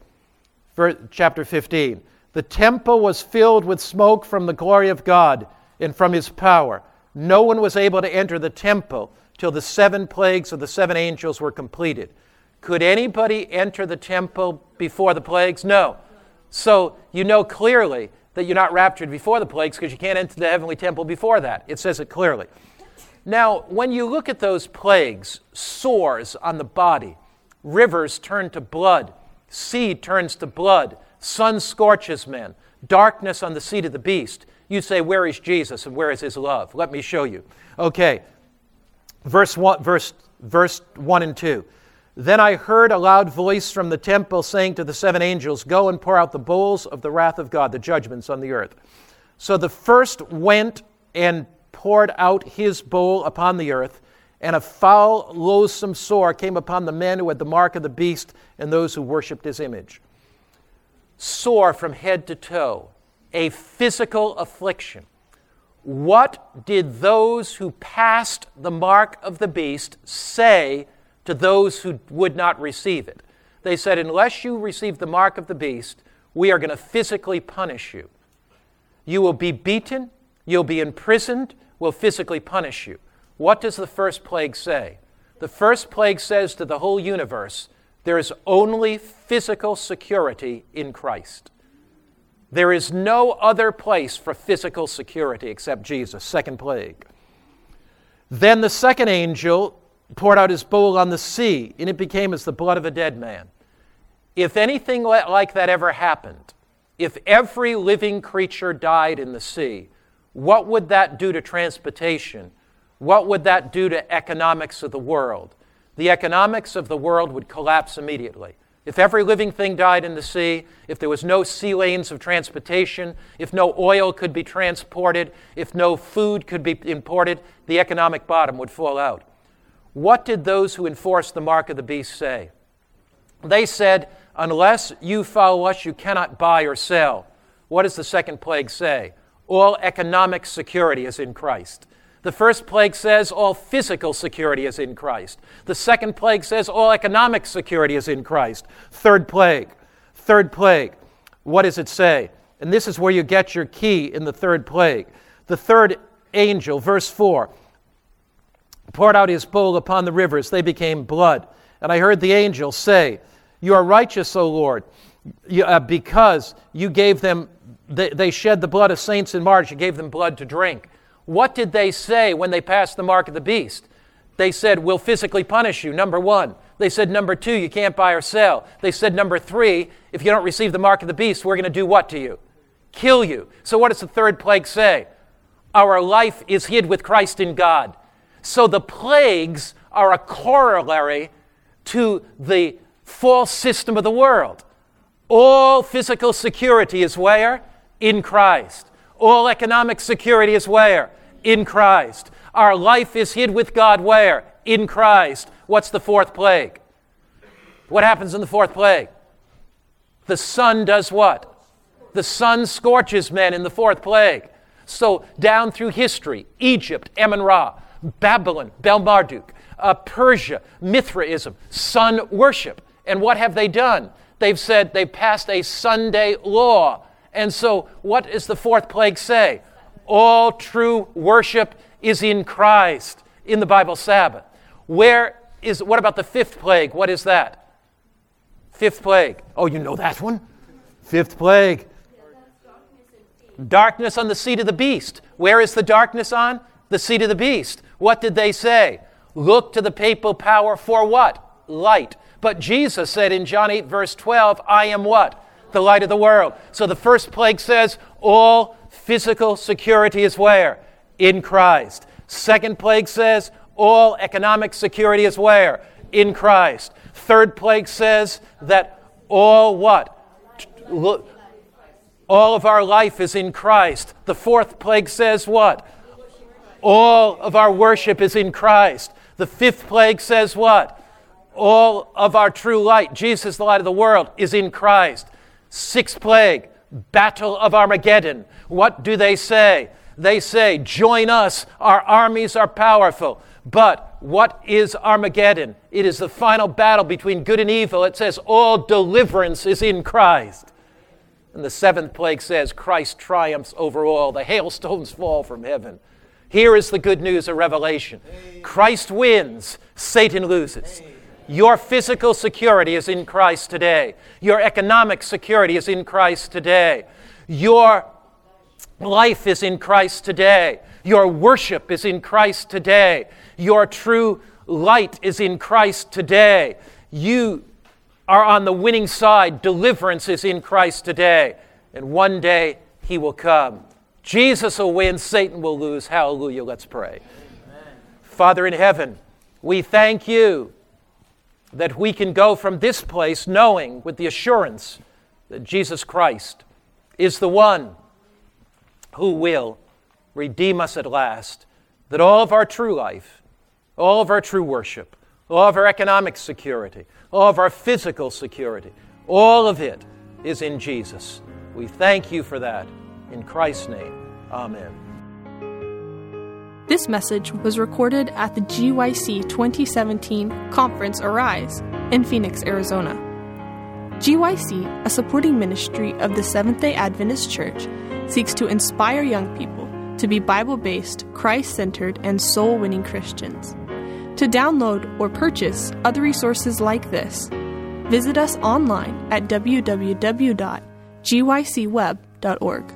chapter 15. The temple was filled with smoke from the glory of God and from his power. No one was able to enter the temple till the seven plagues of the seven angels were completed. Could anybody enter the temple before the plagues? No. So you know clearly that you're not raptured before the plagues because you can't enter the heavenly temple before that. It says it clearly. Now, when you look at those plagues, sores on the body, rivers turn to blood, sea turns to blood, sun scorches men, darkness on the seat of the beast, you say, Where is Jesus and where is his love? Let me show you. Okay, verse 1, verse, verse 1 and 2. Then I heard a loud voice from the temple saying to the seven angels, Go and pour out the bowls of the wrath of God, the judgments on the earth. So the first went and poured out his bowl upon the earth, and a foul, loathsome sore came upon the men who had the mark of the beast and those who worshipped his image. Sore from head to toe, a physical affliction. What did those who passed the mark of the beast say to those who would not receive it? They said, Unless you receive the mark of the beast, we are going to physically punish you. You will be beaten, you'll be imprisoned, we'll physically punish you. What does the first plague say? The first plague says to the whole universe, there is only physical security in Christ. There is no other place for physical security except Jesus. Second plague. Then the second angel poured out his bowl on the sea, and it became as the blood of a dead man. If anything like that ever happened, if every living creature died in the sea, what would that do to transportation? What would that do to economics of the world? The economics of the world would collapse immediately. If every living thing died in the sea, if there was no sea lanes of transportation, if no oil could be transported, if no food could be imported, the economic bottom would fall out. What did those who enforced the mark of the beast say? They said, Unless you follow us, you cannot buy or sell. What does the second plague say? All economic security is in Christ. The first plague says all physical security is in Christ. The second plague says all economic security is in Christ. Third plague. Third plague. What does it say? And this is where you get your key in the third plague. The third angel, verse 4, poured out his bowl upon the rivers. They became blood. And I heard the angel say, You are righteous, O Lord, uh, because you gave them, they, shed the blood of saints and martyrs. You gave them blood to drink. What did they say when they passed the mark of the beast? They said, We'll physically punish you, number one. They said, Number two, you can't buy or sell. They said, Number three, if you don't receive the mark of the beast, we're going to do what to you? Kill you. So, what does the third plague say? Our life is hid with Christ in God. So, the plagues are a corollary to the false system of the world. All physical security is where? In Christ. All economic security is where? In Christ. Our life is hid with God where? In Christ. What's the fourth plague? What happens in the fourth plague? The sun does what? The sun scorches men in the fourth plague. So, down through history, Egypt, Ammon Ra, Babylon, Bel Marduk, uh, Persia, Mithraism, sun worship. And what have they done? They've said they've passed a Sunday law. And so, what does the fourth plague say? All true worship is in Christ in the Bible Sabbath. Where is, what about the fifth plague? What is that? Fifth plague. Oh, you know that one? Fifth plague. Darkness on the seat of the beast. Where is the darkness on? The seat of the beast. What did they say? Look to the papal power for what? Light. But Jesus said in John 8, verse 12, I am what? The light of the world. So the first plague says all physical security is where? In Christ. Second plague says all economic security is where? In Christ. Third plague says that all what? All of our life is in Christ. The fourth plague says what? All of our worship is in Christ. The fifth plague says what? All of our true light, Jesus, the light of the world, is in Christ. Sixth plague, battle of Armageddon. What do they say? They say, Join us, our armies are powerful. But what is Armageddon? It is the final battle between good and evil. It says, All deliverance is in Christ. And the seventh plague says, Christ triumphs over all. The hailstones fall from heaven. Here is the good news of Revelation Christ wins, Satan loses. Your physical security is in Christ today. Your economic security is in Christ today. Your life is in Christ today. Your worship is in Christ today. Your true light is in Christ today. You are on the winning side. Deliverance is in Christ today. And one day he will come. Jesus will win, Satan will lose. Hallelujah. Let's pray. Amen. Father in heaven, we thank you that we can go from this place knowing with the assurance that Jesus Christ is the one who will redeem us at last, that all of our true life, all of our true worship, all of our economic security, all of our physical security, all of it is in Jesus. We thank you for that. In Christ's name, amen. This message was recorded at the GYC 2017 Conference Arise in Phoenix, Arizona. GYC, a supporting ministry of the Seventh day Adventist Church, seeks to inspire young people to be Bible based, Christ centered, and soul winning Christians. To download or purchase other resources like this, visit us online at www.gycweb.org.